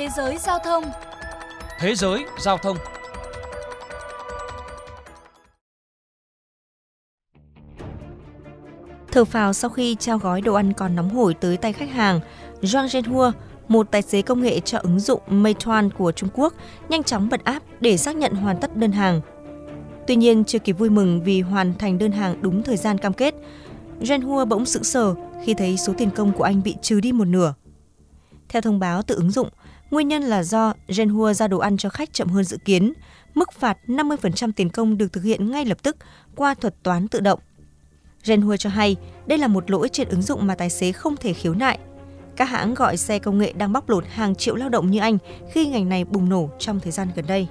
Thế giới giao thông Thế giới giao thông Thở phào sau khi trao gói đồ ăn còn nóng hổi tới tay khách hàng, Zhang Zhenhua, một tài xế công nghệ cho ứng dụng Meituan của Trung Quốc, nhanh chóng bật app để xác nhận hoàn tất đơn hàng. Tuy nhiên, chưa kịp vui mừng vì hoàn thành đơn hàng đúng thời gian cam kết, Zhenhua bỗng sững sờ khi thấy số tiền công của anh bị trừ đi một nửa. Theo thông báo từ ứng dụng, nguyên nhân là do Genhua ra đồ ăn cho khách chậm hơn dự kiến. Mức phạt 50% tiền công được thực hiện ngay lập tức qua thuật toán tự động. Genhua cho hay đây là một lỗi trên ứng dụng mà tài xế không thể khiếu nại. Các hãng gọi xe công nghệ đang bóc lột hàng triệu lao động như anh khi ngành này bùng nổ trong thời gian gần đây.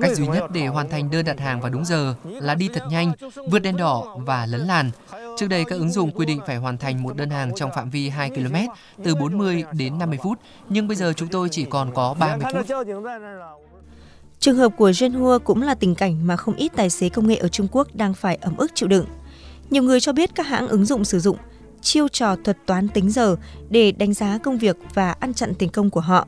Cách duy nhất để hoàn thành đơn đặt hàng vào đúng giờ là đi thật nhanh, vượt đèn đỏ và lấn làn. Trước đây các ứng dụng quy định phải hoàn thành một đơn hàng trong phạm vi 2 km từ 40 đến 50 phút, nhưng bây giờ chúng tôi chỉ còn có 30 phút. Trường hợp của Zhenhua cũng là tình cảnh mà không ít tài xế công nghệ ở Trung Quốc đang phải ấm ức chịu đựng. Nhiều người cho biết các hãng ứng dụng sử dụng chiêu trò thuật toán tính giờ để đánh giá công việc và ăn chặn tiền công của họ.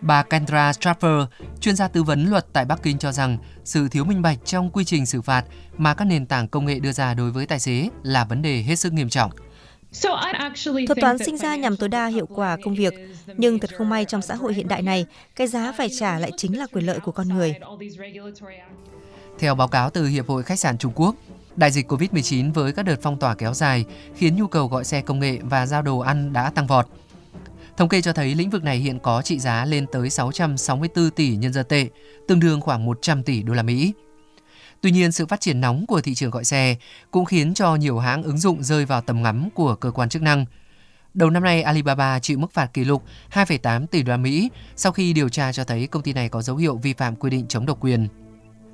Bà Kendra Strapper, chuyên gia tư vấn luật tại Bắc Kinh cho rằng sự thiếu minh bạch trong quy trình xử phạt mà các nền tảng công nghệ đưa ra đối với tài xế là vấn đề hết sức nghiêm trọng. Thuật toán sinh ra nhằm tối đa hiệu quả công việc, nhưng thật không may trong xã hội hiện đại này, cái giá phải trả lại chính là quyền lợi của con người. Theo báo cáo từ Hiệp hội Khách sạn Trung Quốc, đại dịch COVID-19 với các đợt phong tỏa kéo dài khiến nhu cầu gọi xe công nghệ và giao đồ ăn đã tăng vọt. Thống kê cho thấy lĩnh vực này hiện có trị giá lên tới 664 tỷ nhân dân tệ, tương đương khoảng 100 tỷ đô la Mỹ. Tuy nhiên, sự phát triển nóng của thị trường gọi xe cũng khiến cho nhiều hãng ứng dụng rơi vào tầm ngắm của cơ quan chức năng. Đầu năm nay, Alibaba chịu mức phạt kỷ lục 2,8 tỷ đô la Mỹ sau khi điều tra cho thấy công ty này có dấu hiệu vi phạm quy định chống độc quyền.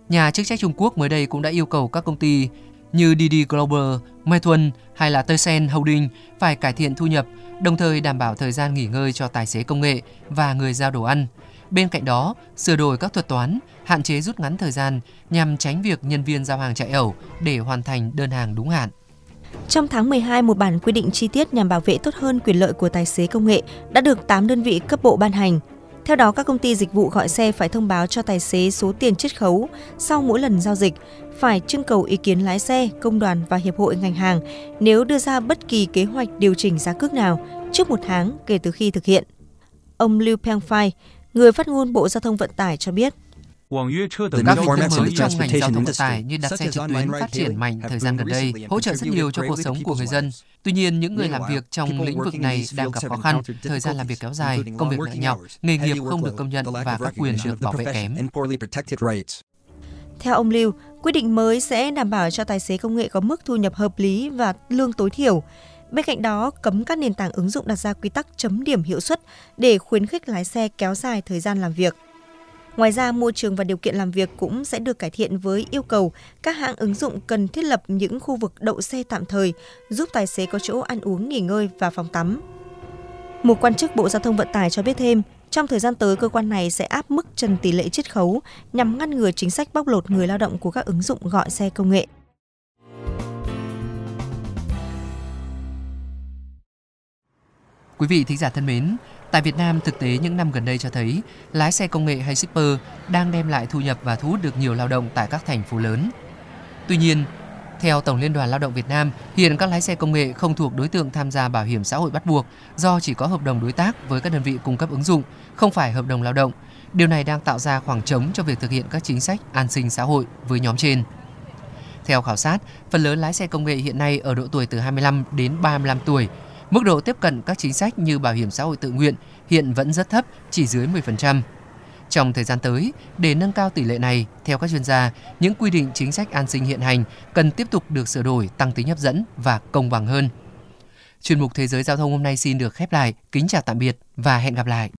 Nhà chức trách Trung Quốc mới đây cũng đã yêu cầu các công ty như Didi Global, Meituan hay là Tencent Holding phải cải thiện thu nhập, đồng thời đảm bảo thời gian nghỉ ngơi cho tài xế công nghệ và người giao đồ ăn. Bên cạnh đó, sửa đổi các thuật toán, hạn chế rút ngắn thời gian nhằm tránh việc nhân viên giao hàng chạy ẩu để hoàn thành đơn hàng đúng hạn. Trong tháng 12, một bản quy định chi tiết nhằm bảo vệ tốt hơn quyền lợi của tài xế công nghệ đã được 8 đơn vị cấp bộ ban hành. Theo đó, các công ty dịch vụ gọi xe phải thông báo cho tài xế số tiền chiết khấu sau mỗi lần giao dịch, phải trưng cầu ý kiến lái xe, công đoàn và hiệp hội ngành hàng nếu đưa ra bất kỳ kế hoạch điều chỉnh giá cước nào trước một tháng kể từ khi thực hiện. Ông Liu Pengfei, người phát ngôn Bộ Giao thông Vận tải cho biết. Các thức mới trong ngành giao thông vận tải như đặt xe trực tuyến phát triển mạnh thời gian gần đây, hỗ trợ rất nhiều cho cuộc sống của người dân. Tuy nhiên, những người làm việc trong lĩnh vực này đang gặp khó khăn, thời gian làm việc kéo dài, công việc nặng nhọc, nghề nghiệp không được công nhận và các quyền được bảo vệ kém. Theo ông Lưu, quyết định mới sẽ đảm bảo cho tài xế công nghệ có mức thu nhập hợp lý và lương tối thiểu. Bên cạnh đó, cấm các nền tảng ứng dụng đặt ra quy tắc chấm điểm hiệu suất để khuyến khích lái xe kéo dài thời gian làm việc. Ngoài ra, môi trường và điều kiện làm việc cũng sẽ được cải thiện với yêu cầu các hãng ứng dụng cần thiết lập những khu vực đậu xe tạm thời, giúp tài xế có chỗ ăn uống, nghỉ ngơi và phòng tắm. Một quan chức Bộ Giao thông Vận tải cho biết thêm, trong thời gian tới, cơ quan này sẽ áp mức trần tỷ lệ chiết khấu nhằm ngăn ngừa chính sách bóc lột người lao động của các ứng dụng gọi xe công nghệ. Quý vị thính giả thân mến, tại Việt Nam thực tế những năm gần đây cho thấy lái xe công nghệ hay shipper đang đem lại thu nhập và thu hút được nhiều lao động tại các thành phố lớn. Tuy nhiên, theo Tổng Liên đoàn Lao động Việt Nam, hiện các lái xe công nghệ không thuộc đối tượng tham gia bảo hiểm xã hội bắt buộc do chỉ có hợp đồng đối tác với các đơn vị cung cấp ứng dụng, không phải hợp đồng lao động. Điều này đang tạo ra khoảng trống cho việc thực hiện các chính sách an sinh xã hội với nhóm trên. Theo khảo sát, phần lớn lái xe công nghệ hiện nay ở độ tuổi từ 25 đến 35 tuổi. Mức độ tiếp cận các chính sách như bảo hiểm xã hội tự nguyện hiện vẫn rất thấp, chỉ dưới 10%. Trong thời gian tới, để nâng cao tỷ lệ này, theo các chuyên gia, những quy định chính sách an sinh hiện hành cần tiếp tục được sửa đổi, tăng tính hấp dẫn và công bằng hơn. Chuyên mục Thế giới Giao thông hôm nay xin được khép lại. Kính chào tạm biệt và hẹn gặp lại.